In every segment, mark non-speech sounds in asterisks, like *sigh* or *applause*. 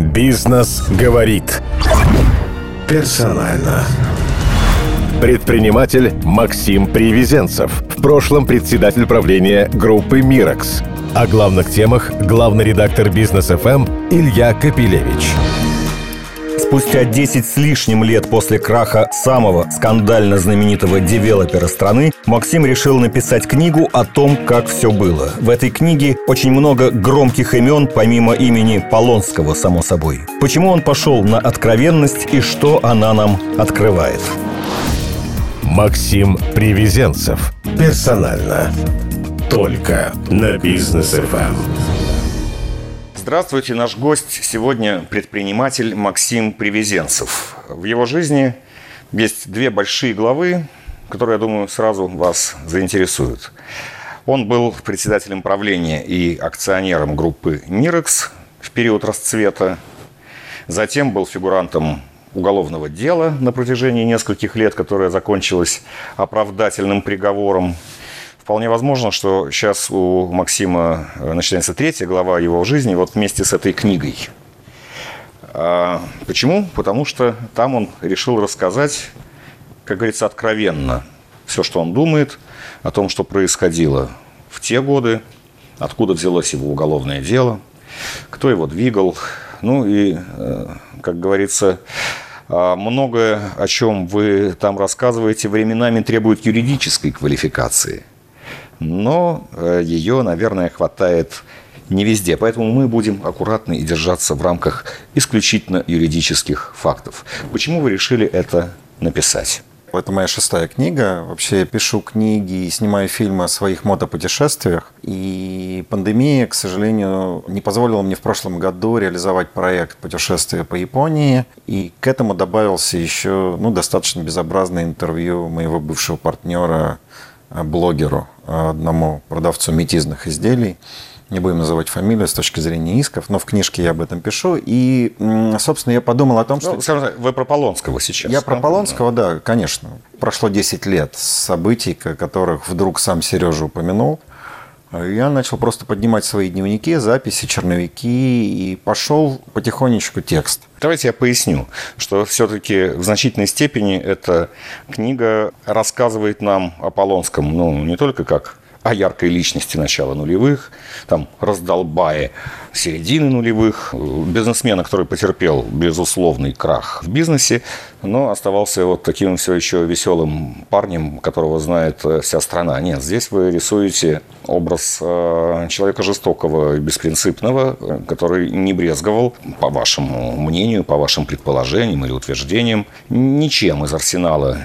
Бизнес говорит. Персонально. Предприниматель Максим Привезенцев. В прошлом председатель правления группы «Мирекс». О главных темах главный редактор «Бизнес ФМ» Илья Капилевич. Спустя 10 с лишним лет после краха самого скандально знаменитого девелопера страны, Максим решил написать книгу о том, как все было. В этой книге очень много громких имен, помимо имени Полонского, само собой. Почему он пошел на откровенность и что она нам открывает? Максим Привезенцев. Персонально. Только на бизнес ФМ. Здравствуйте, наш гость сегодня предприниматель Максим Привезенцев. В его жизни есть две большие главы, которые, я думаю, сразу вас заинтересуют. Он был председателем правления и акционером группы «Мирекс» в период расцвета. Затем был фигурантом уголовного дела на протяжении нескольких лет, которое закончилось оправдательным приговором Вполне возможно, что сейчас у Максима э, начинается третья глава его жизни вот вместе с этой книгой. А почему? Потому что там он решил рассказать, как говорится, откровенно все, что он думает о том, что происходило в те годы, откуда взялось его уголовное дело, кто его двигал. Ну и, э, как говорится, а, многое, о чем вы там рассказываете, временами требует юридической квалификации но э, ее, наверное, хватает не везде. Поэтому мы будем аккуратны и держаться в рамках исключительно юридических фактов. Почему вы решили это написать? Это моя шестая книга. Вообще я пишу книги и снимаю фильмы о своих мотопутешествиях. И пандемия, к сожалению, не позволила мне в прошлом году реализовать проект путешествия по Японии. И к этому добавился еще ну, достаточно безобразное интервью моего бывшего партнера Э, блогеру, одному продавцу метизных изделий. Не будем называть фамилию с точки зрения исков, но в книжке я об этом пишу. И, собственно, я подумал о том, ну, что... Ну, скажем так, вы про Полонского сейчас. Я да? про Полонского, да, конечно. Прошло 10 лет событий, которых вдруг сам Сережа упомянул. Я начал просто поднимать свои дневники, записи, черновики и пошел потихонечку текст. Давайте я поясню, что все-таки в значительной степени эта книга рассказывает нам о Полонском, ну, не только как о яркой личности начала нулевых, там, раздолбая середины нулевых, бизнесмена, который потерпел безусловный крах в бизнесе, но оставался вот таким все еще веселым парнем, которого знает э, вся страна. Нет, здесь вы рисуете образ э, человека жестокого и беспринципного, который не брезговал, по вашему мнению, по вашим предположениям или утверждениям, ничем из арсенала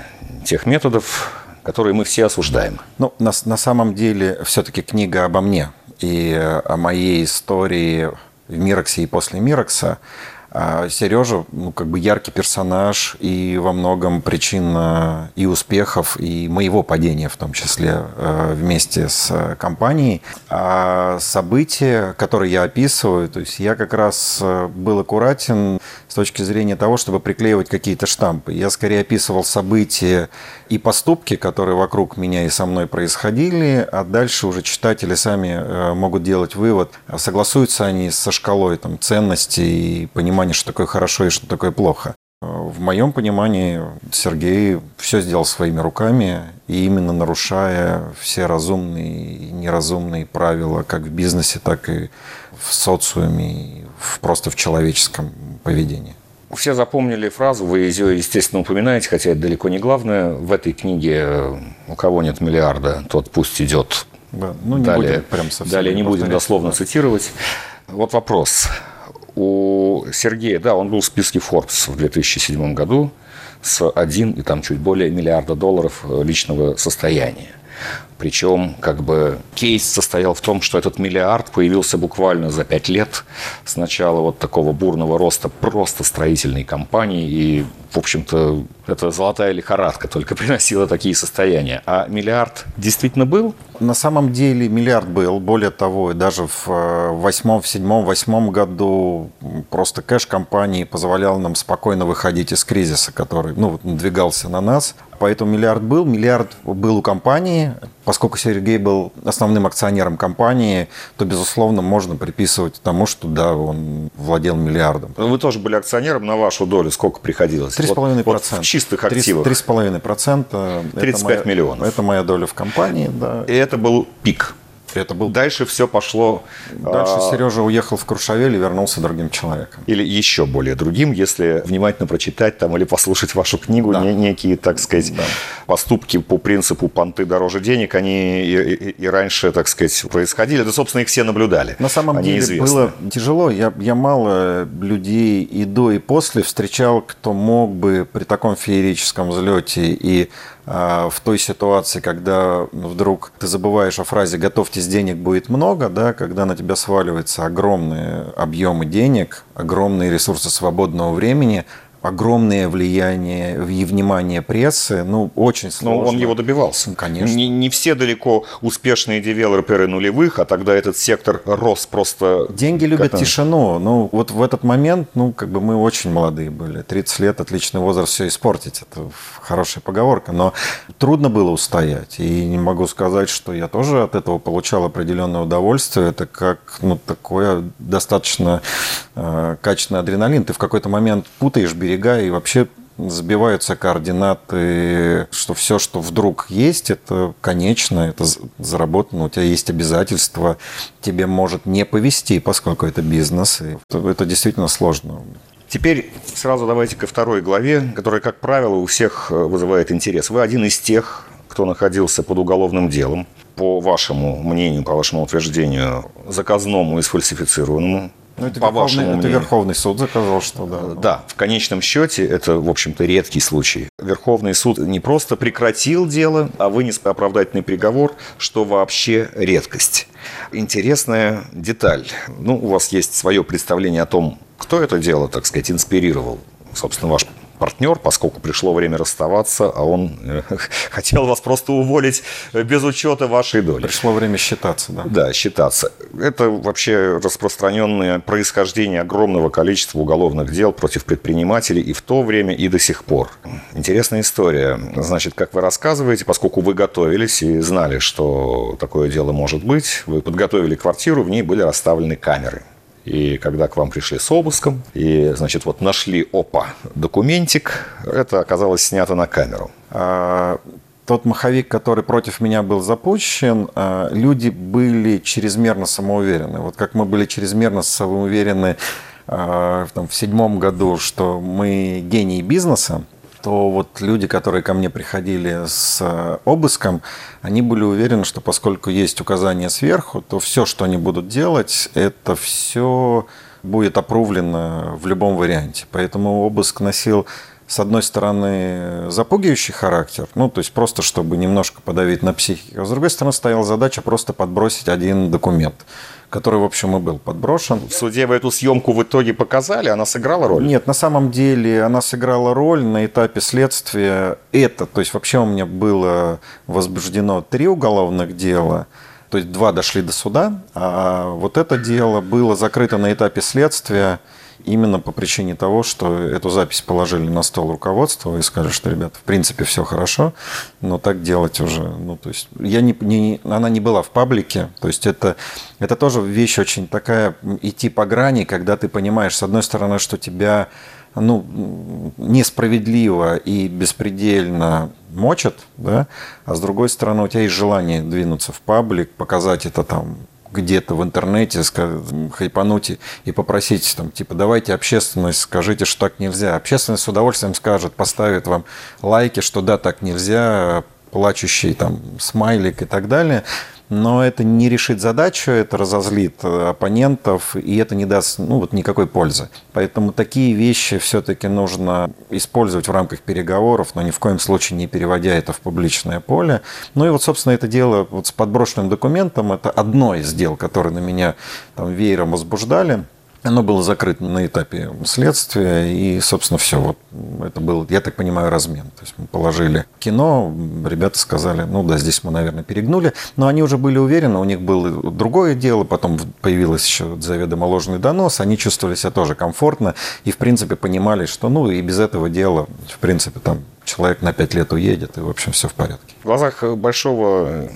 тех методов, которые мы все осуждаем. Ну, на, на самом деле, все-таки книга обо мне и о моей истории в Мироксе и после Мирокса. А Сережа, ну, как бы яркий персонаж и во многом причина и успехов, и моего падения в том числе э, вместе с компанией. А события, которые я описываю, то есть я как раз э, был аккуратен с точки зрения того, чтобы приклеивать какие-то штампы. Я скорее описывал события и поступки, которые вокруг меня и со мной происходили, а дальше уже читатели сами э, могут делать вывод, согласуются они со шкалой там, ценностей и понимания, что такое хорошо и что такое плохо. В моем понимании Сергей все сделал своими руками, и именно нарушая все разумные и неразумные правила как в бизнесе, так и в социуме, и просто в человеческом поведении. Все запомнили фразу, вы ее, естественно, упоминаете, хотя это далеко не главное. В этой книге э, «У кого нет миллиарда, тот пусть идет». Да, ну не далее, будем прям совсем Далее не будем дословно да. цитировать. Вот вопрос. У Сергея, да, он был в списке Forbes в 2007 году с 1 и там чуть более миллиарда долларов э, личного состояния. Причем как бы кейс состоял в том, что этот миллиард появился буквально за пять лет с начала вот такого бурного роста просто строительной компании. И, в общем-то, это золотая лихорадка только *laughs* приносила такие состояния. А миллиард действительно был? На самом деле миллиард был. Более того, даже в э, восьмом, в седьмом, восьмом году просто кэш компании позволял нам спокойно выходить из кризиса, который ну, надвигался на нас. Поэтому миллиард был. Миллиард был у компании. Поскольку Сергей был основным акционером компании, то, безусловно, можно приписывать тому, что, да, он владел миллиардом. Вы тоже были акционером на вашу долю. Сколько приходилось? 3,5%. Вот, вот в чистых активах. 3,5%. 35 моя, миллионов. Это моя доля в компании, да. И это был пик. Это был... Дальше все пошло... Дальше а... Сережа уехал в Крушавель и вернулся другим человеком. Или еще более другим, если внимательно прочитать там или послушать вашу книгу, да. не, некие, так сказать, да. поступки по принципу «понты дороже денег», они и, и, и раньше, так сказать, происходили. Да, собственно, их все наблюдали. На самом они деле известны. было тяжело. Я, я мало людей и до, и после встречал, кто мог бы при таком феерическом взлете и а, в той ситуации, когда вдруг ты забываешь о фразе «готовьтесь, денег будет много», да, когда на тебя сваливаются огромные объемы денег, огромные ресурсы свободного времени – огромное влияние и внимание прессы, ну, очень сложно. Но он его добивался. Конечно. Не, не все далеко успешные девелоперы нулевых, а тогда этот сектор рос просто... Деньги любят как тишину. Ну, вот в этот момент, ну, как бы мы очень молодые были. 30 лет – отличный возраст все испортить. Это хорошая поговорка. Но трудно было устоять. И не могу сказать, что я тоже от этого получал определенное удовольствие. Это как, ну, такое достаточно э, качественный адреналин. Ты в какой-то момент путаешь берега берега и вообще забиваются координаты, что все, что вдруг есть, это конечно, это заработано, у тебя есть обязательства, тебе может не повести, поскольку это бизнес, и это, это действительно сложно. Теперь сразу давайте ко второй главе, которая, как правило, у всех э, вызывает интерес. Вы один из тех, кто находился под уголовным делом, по вашему мнению, по вашему утверждению, заказному и сфальсифицированному ну, это, по верховный, вашему это мнению. Верховный суд заказал, что да. Да, в конечном счете это, в общем-то, редкий случай. Верховный суд не просто прекратил дело, а вынес оправдательный приговор, что вообще редкость. Интересная деталь. Ну, у вас есть свое представление о том, кто это дело, так сказать, инспирировал. Собственно, ваш партнер, поскольку пришло время расставаться, а он э, *laughs* хотел вас просто уволить без учета вашей доли. Пришло время считаться, да? Да, считаться. Это вообще распространенное происхождение огромного количества уголовных дел против предпринимателей и в то время, и до сих пор. Интересная история. Значит, как вы рассказываете, поскольку вы готовились и знали, что такое дело может быть, вы подготовили квартиру, в ней были расставлены камеры. И когда к вам пришли с обыском, и, значит, вот нашли, опа, документик, это оказалось снято на камеру. А, тот маховик, который против меня был запущен, а, люди были чрезмерно самоуверены. Вот как мы были чрезмерно самоуверены а, там, в седьмом году, что мы гении бизнеса, то вот люди, которые ко мне приходили с э, обыском, они были уверены, что поскольку есть указания сверху, то все, что они будут делать, это все будет опрувлено в любом варианте. Поэтому обыск носил с одной стороны, запугивающий характер, ну, то есть просто чтобы немножко подавить на психику, а с другой стороны, стояла задача просто подбросить один документ который, в общем, и был подброшен. В суде вы эту съемку в итоге показали, она сыграла роль? Нет, на самом деле она сыграла роль на этапе следствия. Это, то есть вообще у меня было возбуждено три уголовных дела, то есть два дошли до суда, а вот это дело было закрыто на этапе следствия именно по причине того, что эту запись положили на стол руководства и сказали, что, ребята, в принципе, все хорошо, но так делать уже, ну, то есть, я не, не, она не была в паблике, то есть, это, это тоже вещь очень такая, идти по грани, когда ты понимаешь, с одной стороны, что тебя, ну, несправедливо и беспредельно мочат, да, а с другой стороны, у тебя есть желание двинуться в паблик, показать это там где-то в интернете хайпануть и попросить, там, типа, давайте общественность, скажите, что так нельзя. Общественность с удовольствием скажет, поставит вам лайки, что да, так нельзя, плачущий там смайлик и так далее но это не решит задачу, это разозлит э, оппонентов, и это не даст ну, вот никакой пользы. Поэтому такие вещи все-таки нужно использовать в рамках переговоров, но ни в коем случае не переводя это в публичное поле. Ну и вот, собственно, это дело вот с подброшенным документом, это одно из дел, которые на меня там веером возбуждали. Оно было закрыто на этапе следствия, и, собственно, все. Вот это был, я так понимаю, размен. То есть мы положили кино, ребята сказали, ну да, здесь мы, наверное, перегнули. Но они уже были уверены, у них было другое дело, потом появилось еще заведомо ложный донос, они чувствовали себя тоже комфортно и, в принципе, понимали, что, ну, и без этого дела, в принципе, там человек на 5 лет уедет, и, в общем, все в порядке. В глазах большого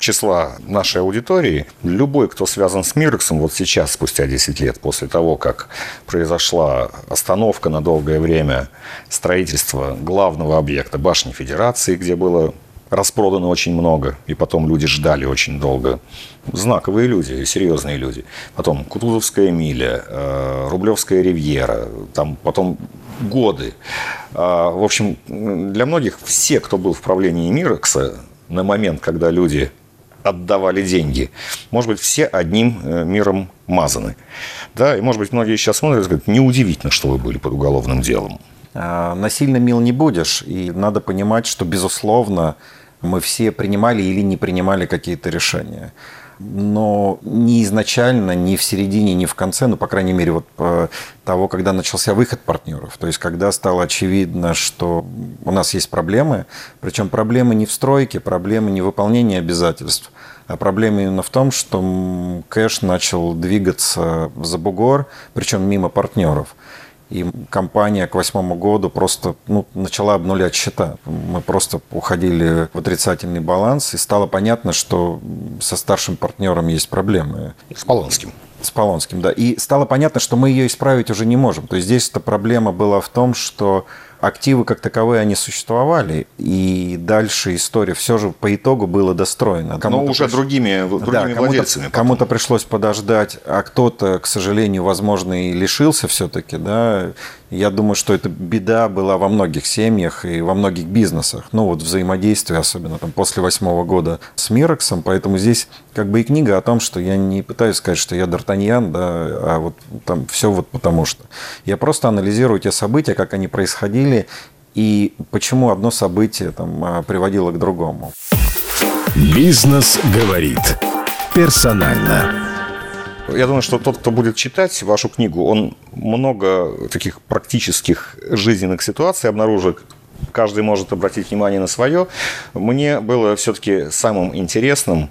числа нашей аудитории, любой, кто связан с Мирексом, вот сейчас, спустя 10 лет, после того, как произошла остановка на долгое время строительства главного объекта башни Федерации, где было распродано очень много, и потом люди ждали очень долго. Знаковые люди, серьезные люди. Потом Кутузовская миля, э, Рублевская ривьера, там потом годы. А, в общем, для многих все, кто был в правлении Мирекса на момент, когда люди отдавали деньги. Может быть, все одним э, миром мазаны. Да, и, может быть, многие сейчас смотрят и говорят, неудивительно, что вы были под уголовным делом. А, насильно мил не будешь, и надо понимать, что, безусловно, мы все принимали или не принимали какие-то решения но не изначально, не в середине, не в конце, ну, по крайней мере, вот э, того, когда начался выход партнеров. То есть, когда стало очевидно, что у нас есть проблемы, причем проблемы не в стройке, проблемы не в выполнении обязательств, а проблема именно в том, что кэш начал двигаться за бугор, причем мимо партнеров. И компания к восьмому году просто ну, начала обнулять счета. Мы просто уходили в отрицательный баланс, и стало понятно, что со старшим партнером есть проблемы. С Полонским. С Полонским, да. И стало понятно, что мы ее исправить уже не можем. То есть здесь эта проблема была в том, что активы как таковые, они существовали, и дальше история все же по итогу была достроена. Но уже приш... другими, другими да, кому владельцами. Кому-то пришлось подождать, а кто-то, к сожалению, возможно, и лишился все-таки, да, я думаю, что эта беда была во многих семьях и во многих бизнесах. Ну, вот взаимодействие, особенно там после восьмого года с Мироксом. Поэтому здесь как бы и книга о том, что я не пытаюсь сказать, что я Д'Артаньян, да, а вот там все вот потому что. Я просто анализирую те события, как они происходили, и почему одно событие там а, приводило к другому. Бизнес говорит персонально. Я думаю, что тот, кто будет читать вашу книгу, он много таких практических жизненных ситуаций обнаружит, каждый может обратить внимание на свое. Мне было все-таки самым интересным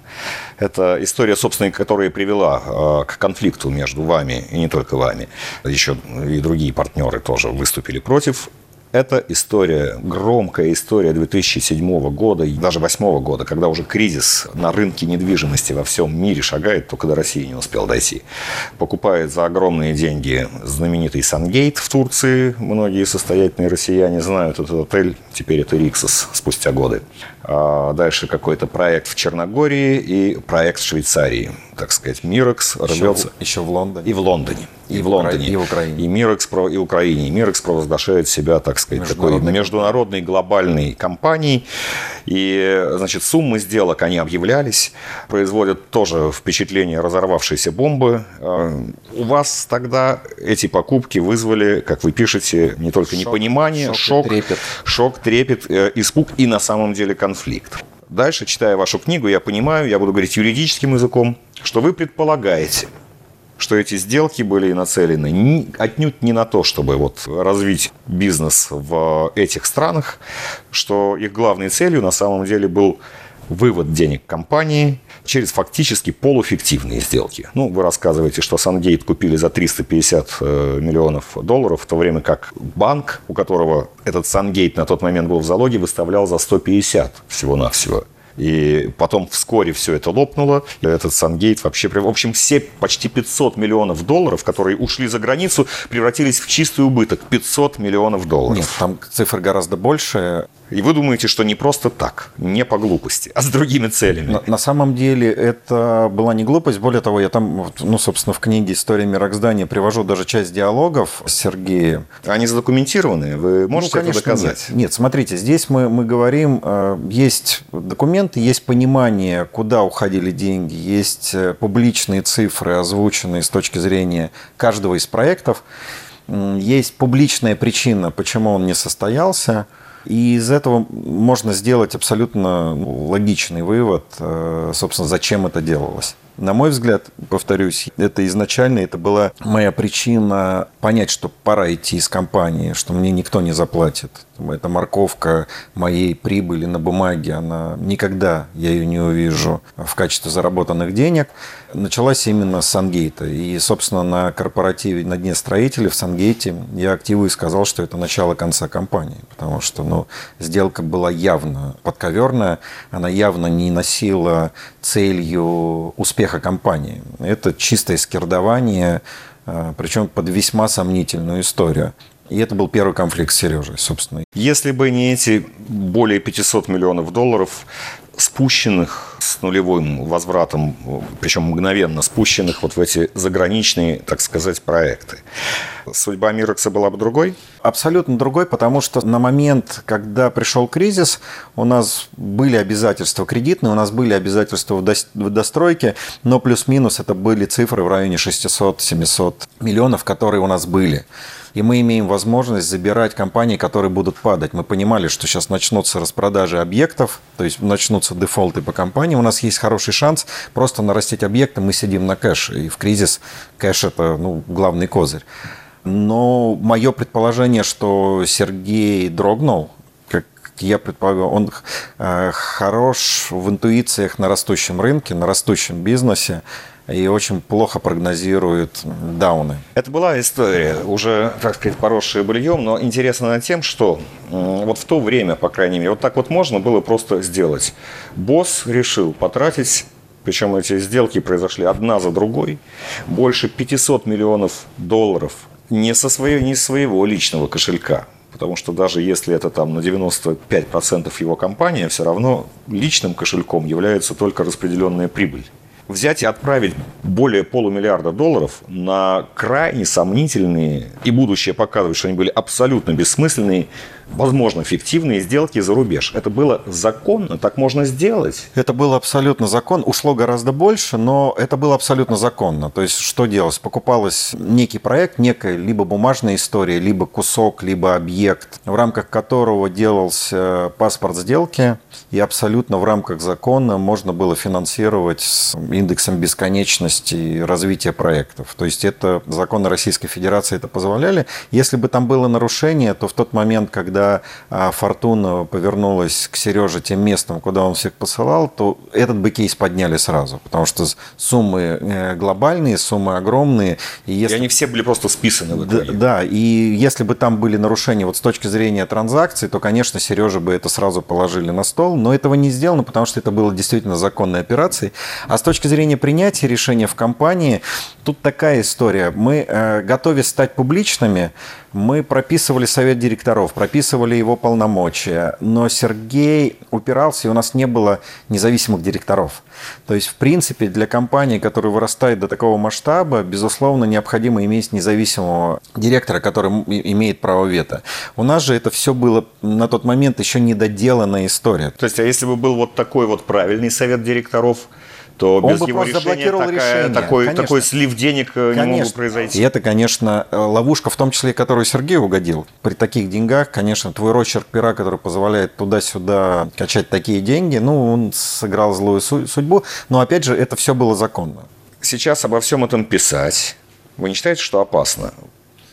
эта история, собственно, которая привела э, к конфликту между вами и не только вами. Еще и другие партнеры тоже выступили против это история, громкая история 2007 года и даже 2008 года, когда уже кризис на рынке недвижимости во всем мире шагает, только до России не успел дойти. Покупает за огромные деньги знаменитый Сангейт в Турции. Многие состоятельные россияне знают этот отель. Теперь это Риксос спустя годы. А дальше какой-то проект в Черногории и проект в Швейцарии. Так сказать, Мирекс рвется. Еще, еще в Лондоне. И в Лондоне. И, и в Лондоне. И в Украине. И Мирекс, и Украине. И Мирекс провозглашает себя, так сказать, такой международной глобальной компанией. И, значит, суммы сделок, они объявлялись. Производят тоже впечатление разорвавшейся бомбы. А, у вас тогда эти покупки вызвали, как вы пишете, не только шок, непонимание, шок, шок, трепет. шок, трепет, э, испуг и на самом деле конфликт. Дальше, читая вашу книгу, я понимаю, я буду говорить юридическим языком, что вы предполагаете, что эти сделки были нацелены отнюдь не на то, чтобы вот развить бизнес в этих странах, что их главной целью на самом деле был вывод денег компании через фактически полуфиктивные сделки. Ну, вы рассказываете, что Сангейт купили за 350 э, миллионов долларов, в то время как банк, у которого этот Сангейт на тот момент был в залоге, выставлял за 150 всего-навсего. И потом вскоре все это лопнуло. Этот Сангейт вообще... В общем, все почти 500 миллионов долларов, которые ушли за границу, превратились в чистый убыток. 500 миллионов долларов. Нет, там цифр гораздо больше. И вы думаете, что не просто так, не по глупости, а с другими целями. На, на самом деле это была не глупость. Более того, я там, ну, собственно, в книге «История мироздания» привожу даже часть диалогов с Сергеем. Они задокументированы? Вы можете ну, конечно, это доказать? Нет. нет, смотрите, здесь мы, мы говорим, э, есть документы, есть понимание, куда уходили деньги, есть э, публичные цифры, озвученные с точки зрения каждого из проектов. Есть публичная причина, почему он не состоялся – и из этого можно сделать абсолютно логичный вывод, э, собственно, зачем это делалось. На мой взгляд, повторюсь, это изначально это была моя причина понять, что пора идти из компании, что мне никто не заплатит. Эта морковка моей прибыли на бумаге, она никогда я ее не увижу в качестве заработанных денег. Началась именно с Сангейта. И, собственно, на корпоративе на Дне строителей в Сангейте я активу и сказал, что это начало конца компании. Потому что ну, сделка была явно подковерная, она явно не носила целью успеха компании. Это чистое скирдование, а, причем под весьма сомнительную историю. И это был первый конфликт с Сережей, собственно. Если бы не эти более 500 миллионов долларов, спущенных с нулевым возвратом, причем мгновенно спущенных вот в эти заграничные, так сказать, проекты. Судьба Мирекса была бы другой? Абсолютно другой, потому что на момент, когда пришел кризис, у нас были обязательства кредитные, у нас были обязательства в достройке, но плюс-минус это были цифры в районе 600-700 миллионов, которые у нас были и мы имеем возможность забирать компании, которые будут падать. Мы понимали, что сейчас начнутся распродажи объектов, то есть начнутся дефолты по компании. У нас есть хороший шанс просто нарастить объекты, мы сидим на кэше, и в кризис кэш – это ну, главный козырь. Но мое предположение, что Сергей дрогнул, я предполагал, он э, хорош в интуициях на растущем рынке, на растущем бизнесе и очень плохо прогнозирует дауны. Это была история, уже, так сказать, поросшая быльем, но интересно над тем, что вот в то время, по крайней мере, вот так вот можно было просто сделать. Босс решил потратить причем эти сделки произошли одна за другой, больше 500 миллионов долларов не со своего, не своего личного кошелька, потому что даже если это там на 95% его компания, все равно личным кошельком является только распределенная прибыль взять и отправить более полумиллиарда долларов на крайне сомнительные и будущее показывает, что они были абсолютно бессмысленные возможно, фиктивные сделки за рубеж. Это было законно, так можно сделать. Это было абсолютно законно. Ушло гораздо больше, но это было абсолютно законно. То есть что делалось? Покупалось некий проект, некая либо бумажная история, либо кусок, либо объект, в рамках которого делался паспорт сделки, и абсолютно в рамках закона можно было финансировать с индексом бесконечности развития проектов. То есть это законы Российской Федерации это позволяли. Если бы там было нарушение, то в тот момент, когда когда а, Фортуна повернулась к Сереже тем местом, куда он всех посылал, то этот бы кейс подняли сразу, потому что суммы э, глобальные, суммы огромные. И, если... и они все были просто списаны в итоге. Да, да, и если бы там были нарушения вот с точки зрения транзакций, то, конечно, Сереже бы это сразу положили на стол, но этого не сделано, потому что это было действительно законной операцией. А с точки зрения принятия решения в компании, тут такая история. Мы, э, готовясь стать публичными, мы прописывали совет директоров, прописывали его полномочия, но Сергей упирался, и у нас не было независимых директоров. То есть, в принципе, для компании, которая вырастает до такого масштаба, безусловно, необходимо иметь независимого директора, который имеет право вето. У нас же это все было на тот момент еще недоделанная история. То есть, а если бы был вот такой вот правильный совет директоров, то он без его решения такая, решение. Такой, такой слив денег конечно. не мог произойти. И это, конечно, ловушка, в том числе, которую Сергей угодил. При таких деньгах, конечно, твой рочерк пера, который позволяет туда-сюда качать такие деньги, ну, он сыграл злую судьбу. Но, опять же, это все было законно. Сейчас обо всем этом писать, вы не считаете, что опасно?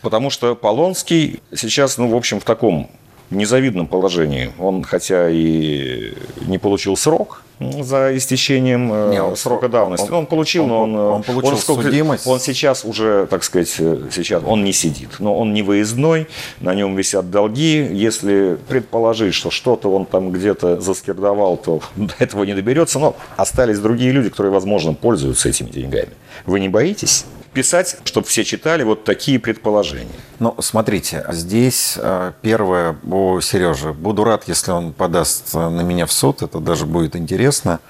Потому что Полонский сейчас, ну, в общем, в таком незавидном положении. Он, хотя и не получил срок за истечением э, не, он, срока давности, он, он получил, он, но он, он получил он, судимость. Он сейчас уже, так сказать, э, сейчас он не сидит, но он не выездной, на нем висят долги. Если предположить, что что-то он там где-то заскирдовал, то *laughs* до этого не доберется. Но остались другие люди, которые, возможно, пользуются этими деньгами. Вы не боитесь? Писать, чтобы все читали вот такие предположения. Ну, смотрите, здесь э, первое о Сереже. Буду рад, если он подаст на меня в суд, это даже будет интересно.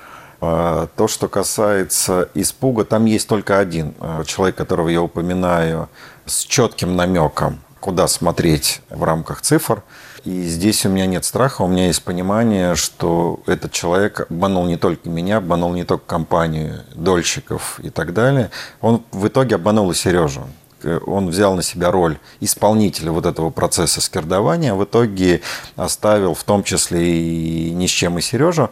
Э, то, что касается испуга, там есть только один э, человек, которого я упоминаю, с четким намеком, куда смотреть в рамках цифр – и здесь у меня нет страха, у меня есть понимание, что этот человек обманул не только меня, обманул не только компанию, дольщиков и так далее. Он в итоге обманул и Сережу. Он взял на себя роль исполнителя вот этого процесса скирдования, в итоге оставил в том числе и ни с чем и Сережу.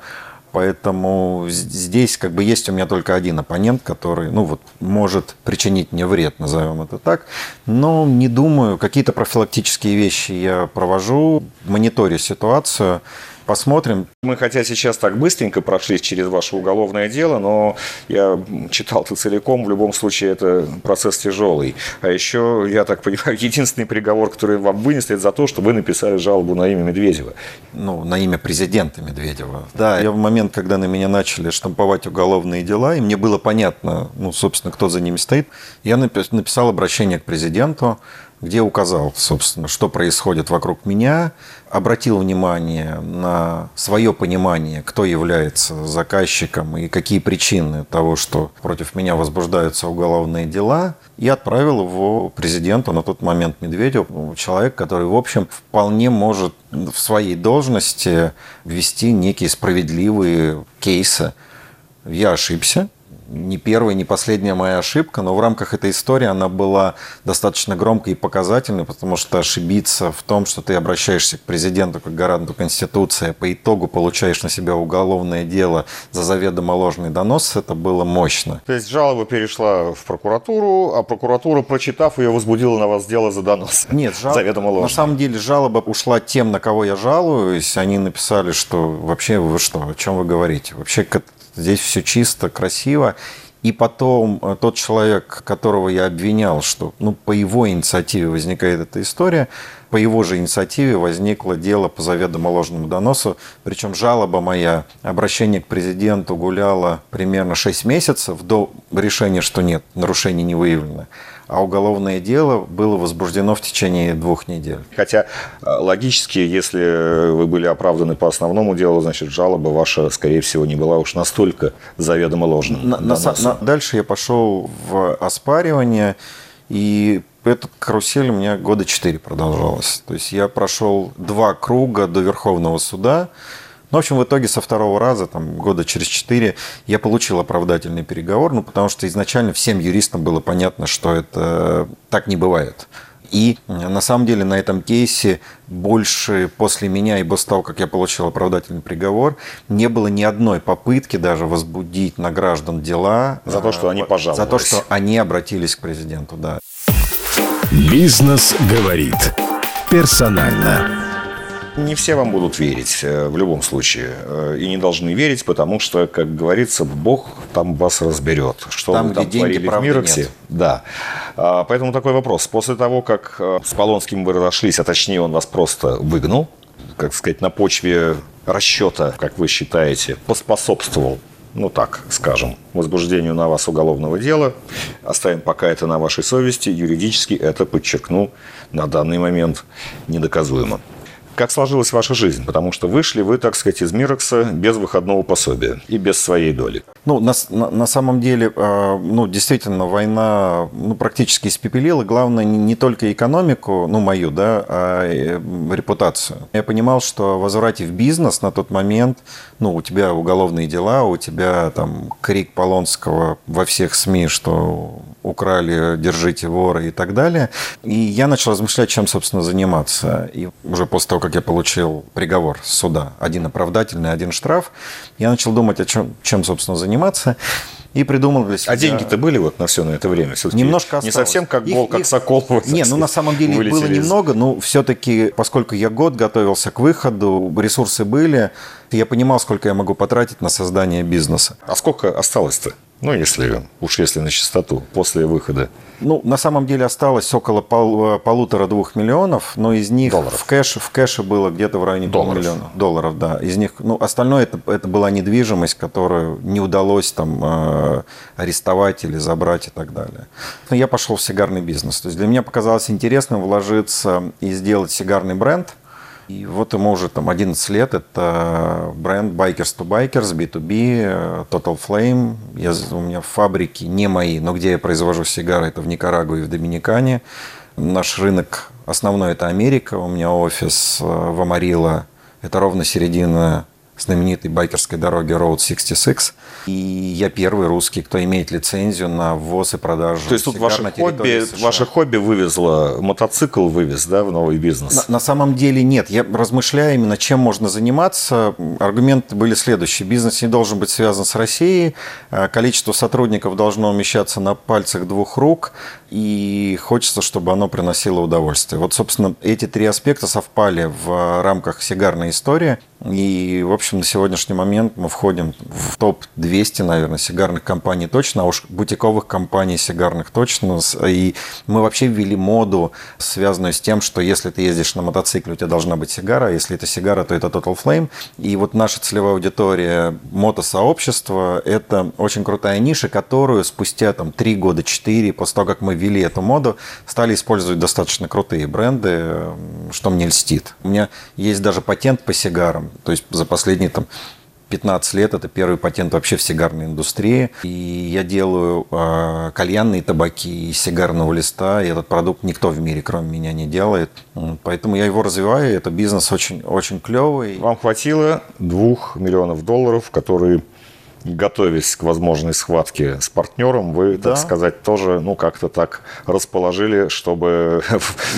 Поэтому здесь как бы есть у меня только один оппонент, который, ну вот, может причинить мне вред, назовем это так. Но не думаю, какие-то профилактические вещи я провожу, мониторю ситуацию. Посмотрим. Мы хотя сейчас так быстренько прошли через ваше уголовное дело, но я читал это целиком, в любом случае это процесс тяжелый. А еще, я так понимаю, *laughs* единственный приговор, который вам вынесли, это за то, что вы написали жалобу на имя Медведева. Ну, на имя президента Медведева. Да, я в момент, когда на меня начали штамповать уголовные дела, и мне было понятно, ну, собственно, кто за ними стоит, я написал обращение к президенту, где указал, собственно, что происходит вокруг меня, обратил внимание на свое понимание, кто является заказчиком и какие причины того, что против меня возбуждаются уголовные дела, и отправил его президенту на тот момент Медведеву, человек, который, в общем, вполне может в своей должности ввести некие справедливые кейсы. Я ошибся, не первая, не последняя моя ошибка, но в рамках этой истории она была достаточно громкой и показательной, потому что ошибиться в том, что ты обращаешься к президенту как гаранту Конституции, а по итогу получаешь на себя уголовное дело за заведомо ложный донос, это было мощно. То есть жалоба перешла в прокуратуру, а прокуратура, прочитав ее, возбудила на вас дело за донос? *laughs* Нет, жал... заведомо ложный. На самом деле жалоба ушла тем, на кого я жалуюсь. Они написали, что вообще вы что, о чем вы говорите? Вообще Здесь все чисто, красиво. И потом э, тот человек, которого я обвинял, что ну, по его инициативе возникает эта история, по его же инициативе возникло дело по заведомо ложному доносу. Причем жалоба моя, обращение к президенту гуляло примерно 6 месяцев до решения, что нет, нарушений не выявлено а уголовное дело было возбуждено в течение двух недель. Хотя э, логически, если вы были оправданы по основному делу, значит, жалоба ваша, скорее всего, не была уж настолько заведомо ложной. На, на, на, дальше я пошел в оспаривание, и эта карусель у меня года четыре продолжалась. То есть я прошел два круга до Верховного суда, ну, в общем, в итоге со второго раза, там, года через четыре, я получил оправдательный переговор, ну, потому что изначально всем юристам было понятно, что это так не бывает. И на самом деле на этом кейсе больше после меня и после того, как я получил оправдательный приговор, не было ни одной попытки даже возбудить на граждан дела. За то, что они пожаловались. За то, что они обратились к президенту, да. Бизнес говорит персонально. Не все вам будут верить э, в любом случае. Э, и не должны верить, потому что, как говорится, Бог там вас разберет. Что там, вы там где творили деньги, в Мироксе. Нет. Да. А, поэтому такой вопрос. После того, как э, с Полонским вы разошлись, а точнее он вас просто выгнал, как сказать, на почве расчета, как вы считаете, поспособствовал ну так скажем, возбуждению на вас уголовного дела. Оставим пока это на вашей совести. Юридически это, подчеркну, на данный момент недоказуемо. Как сложилась ваша жизнь? Потому что вышли вы, так сказать, из Мирокса без выходного пособия и без своей доли. Ну, на, на, на самом деле, э, ну, действительно, война ну, практически испепелила. Главное, не, только экономику, ну, мою, да, а репутацию. Я понимал, что возврате в бизнес на тот момент, ну, у тебя уголовные дела, у тебя там крик Полонского во всех СМИ, что украли, держите вора и так далее. И я начал размышлять, чем, собственно, заниматься. И уже после того, как я получил приговор суда, один оправдательный, один штраф, я начал думать, о чем, чем собственно, заниматься. И придумал для себя... А деньги-то были вот на все на это время? Все-таки немножко осталось. Не совсем как гол, их, как их... Сокол. Вот, не, ну на самом деле их было немного, но все-таки, поскольку я год готовился к выходу, ресурсы были, я понимал, сколько я могу потратить на создание бизнеса. А сколько осталось-то? Ну, если уж если на чистоту, после выхода. Ну, на самом деле осталось около пол, полутора-двух миллионов, но из них долларов. в кэше, в кэше было где-то в районе полмиллиона долларов, да. Из них, ну, остальное это, это была недвижимость, которую не удалось там э, арестовать или забрать и так далее. Но я пошел в сигарный бизнес. То есть для меня показалось интересным вложиться и сделать сигарный бренд – и вот ему уже там 11 лет. Это бренд Bikers to Bikers, B2B, Total Flame. Я, у меня фабрики не мои, но где я произвожу сигары, это в Никарагуа и в Доминикане. Наш рынок основной это Америка. У меня офис э, в Амарило. Это ровно середина знаменитой байкерской дороге Road 66. И я первый русский, кто имеет лицензию на ввоз и продажу То есть тут ваше хобби, ваше хобби вывезло, мотоцикл вывез да, в новый бизнес? На, на самом деле нет. Я размышляю именно, чем можно заниматься. Аргументы были следующие. Бизнес не должен быть связан с Россией, а количество сотрудников должно умещаться на пальцах двух рук, и хочется, чтобы оно приносило удовольствие. Вот, собственно, эти три аспекта совпали в рамках сигарной истории. И, в общем, на сегодняшний момент мы входим в топ-200, наверное, сигарных компаний точно, а уж бутиковых компаний сигарных точно. И мы вообще ввели моду, связанную с тем, что если ты ездишь на мотоцикле, у тебя должна быть сигара, а если это сигара, то это Total Flame. И вот наша целевая аудитория мотосообщества – это очень крутая ниша, которую спустя там, 3 года, 4, после того, как мы ввели эту моду, стали использовать достаточно крутые бренды, что мне льстит. У меня есть даже патент по сигарам, то есть за последние там 15 лет это первый патент вообще в сигарной индустрии. И я делаю э, кальянные табаки из сигарного листа. И этот продукт никто в мире, кроме меня, не делает. Поэтому я его развиваю. Это бизнес очень, очень клевый. Вам хватило двух миллионов долларов, которые готовясь к возможной схватке с партнером, вы, да. так сказать, тоже, ну, как-то так расположили, чтобы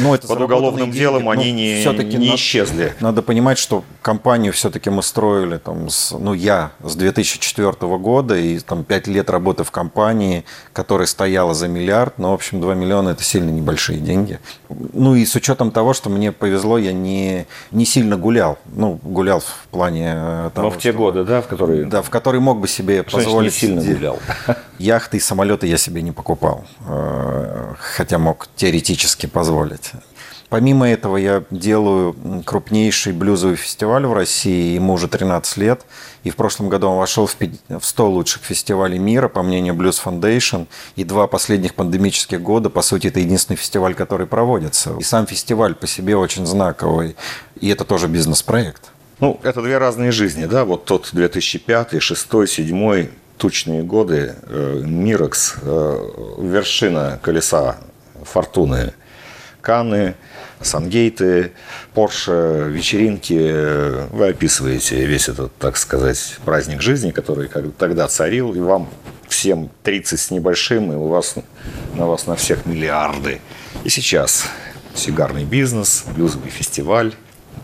ну, это *laughs* под уголовным деньги. делом ну, они не, не надо, исчезли. Надо понимать, что компанию все-таки мы строили, там, с, ну, я с 2004 года, и там 5 лет работы в компании, которая стояла за миллиард, но, в общем, 2 миллиона – это сильно небольшие деньги. Ну, и с учетом того, что мне повезло, я не, не сильно гулял. Ну, гулял в плане э, того, Но в те что, годы, да, в которые... Да, в которые мог бы себе что позволить... не сильно гулял. *laughs* Яхты и самолеты я себе не покупал, э, хотя мог теоретически позволить. Помимо этого я делаю крупнейший блюзовый фестиваль в России, ему уже 13 лет. И в прошлом году он вошел в 100 лучших фестивалей мира, по мнению Blues Foundation. И два последних пандемических года, по сути, это единственный фестиваль, который проводится. И сам фестиваль по себе очень знаковый. И это тоже бизнес-проект. Ну, это две разные жизни, да, вот тот 2005, 2006, 2007, тучные годы, э, Мирекс, э, вершина колеса фортуны, Каны, Сангейты, Порше, вечеринки. Вы описываете весь этот, так сказать, праздник жизни, который тогда царил, и вам всем 30 с небольшим, и у вас на вас на всех миллиарды. И сейчас сигарный бизнес, блюзовый фестиваль,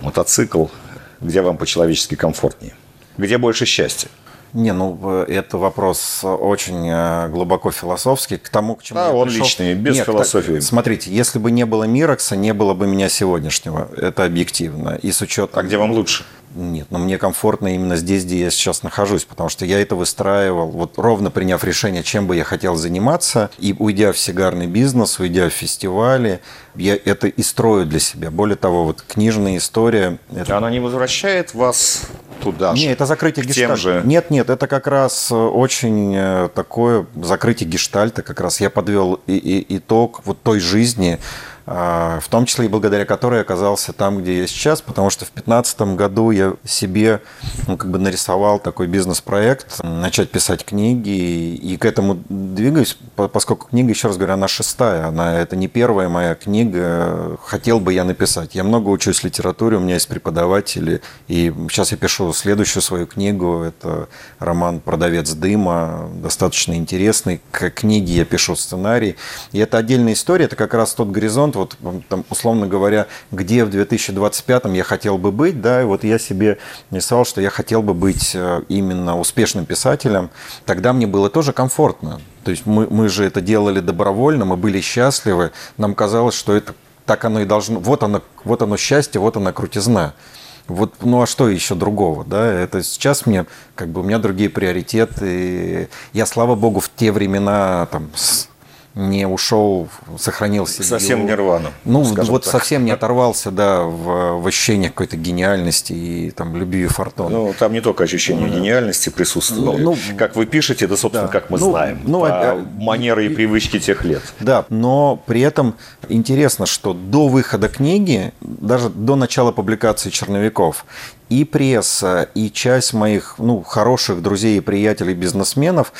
мотоцикл – где вам по-человечески комфортнее? Где больше счастья? Не, ну это вопрос очень э, глубоко философский. К тому, к чему а, он пришел... личный, без Нет, философии. Так, смотрите, если бы не было Мирокса, не было бы меня сегодняшнего. Это объективно. И с учетом... А где вам лучше? Нет, но мне комфортно именно здесь, где я сейчас нахожусь, потому что я это выстраивал, вот ровно приняв решение, чем бы я хотел заниматься, и уйдя в сигарный бизнес, уйдя в фестивали, я это и строю для себя. Более того, вот книжная история... Это... Она не возвращает вас туда же? Нет, это закрытие гештальта. Же... Нет, нет, это как раз э, очень э, такое закрытие гештальта, как раз я подвел и, и, итог вот той жизни, в том числе и благодаря которой оказался там, где я сейчас, потому что в 2015 году я себе ну, как бы нарисовал такой бизнес-проект, начать писать книги, и к этому двигаюсь, поскольку книга, еще раз говорю, она шестая, она, это не первая моя книга, хотел бы я написать. Я много учусь литературе, у меня есть преподаватели, и сейчас я пишу следующую свою книгу, это роман «Продавец дыма», достаточно интересный, к книге я пишу сценарий, и это отдельная история, это как раз тот горизонт, вот там, условно говоря, где в 2025 я хотел бы быть, да, и вот я себе написал, что я хотел бы быть э, именно успешным писателем, тогда мне было тоже комфортно. То есть мы, мы же это делали добровольно, мы были счастливы, нам казалось, что это так оно и должно, вот оно, вот оно счастье, вот оно крутизна. Вот, ну а что еще другого, да? Это сейчас мне, как бы, у меня другие приоритеты. Я, слава богу, в те времена, там, не ушел, сохранил себе. Совсем нирвану. Ну, вот так. совсем не оторвался, да, в, в ощущениях какой-то гениальности и там любви и фортуны. Ну, там не только ощущение ну, гениальности присутствует. Ну, ну, как вы пишете, это, собственно, да. как мы ну, знаем. Ну, по а, манеры и привычки тех лет. Да, но при этом интересно, что до выхода книги, даже до начала публикации черновиков, и пресса, и часть моих ну, хороших друзей и приятелей бизнесменов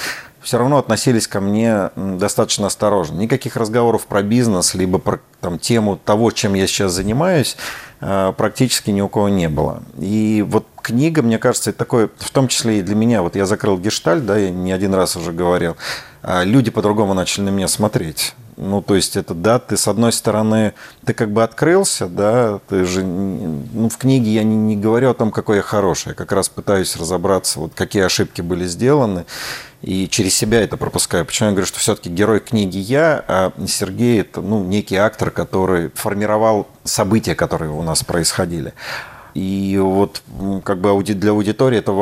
все равно относились ко мне достаточно осторожно. Никаких разговоров про бизнес, либо про там, тему того, чем я сейчас занимаюсь, э, практически ни у кого не было. И вот книга, мне кажется, это такое, в том числе и для меня, вот я закрыл гештальт, да, я не один раз уже говорил, а люди по-другому начали на меня смотреть. Ну, то есть это, да, ты с одной стороны, ты как бы открылся, да, ты же, ну, в книге я не, не говорю о том, какой я хороший, я как раз пытаюсь разобраться, вот какие ошибки были сделаны, и через себя это пропускаю. Почему я говорю, что все-таки герой книги я, а Сергей это, ну, некий актор, который формировал события, которые у нас происходили. И вот как бы для аудитории это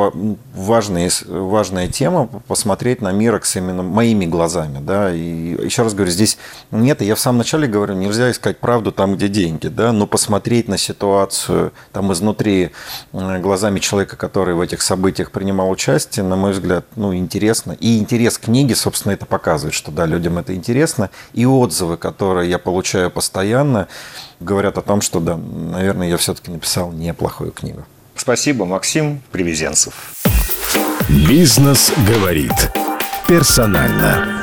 важная, важная тема посмотреть на Мирокс именно моими глазами. Да? И еще раз говорю, здесь нет, я в самом начале говорю, нельзя искать правду там, где деньги, да? но посмотреть на ситуацию там изнутри глазами человека, который в этих событиях принимал участие, на мой взгляд, ну, интересно. И интерес книги, собственно, это показывает, что да, людям это интересно. И отзывы, которые я получаю постоянно, говорят о том, что да, наверное, я все-таки написал неплохую книгу. Спасибо, Максим Привезенцев. Бизнес говорит персонально.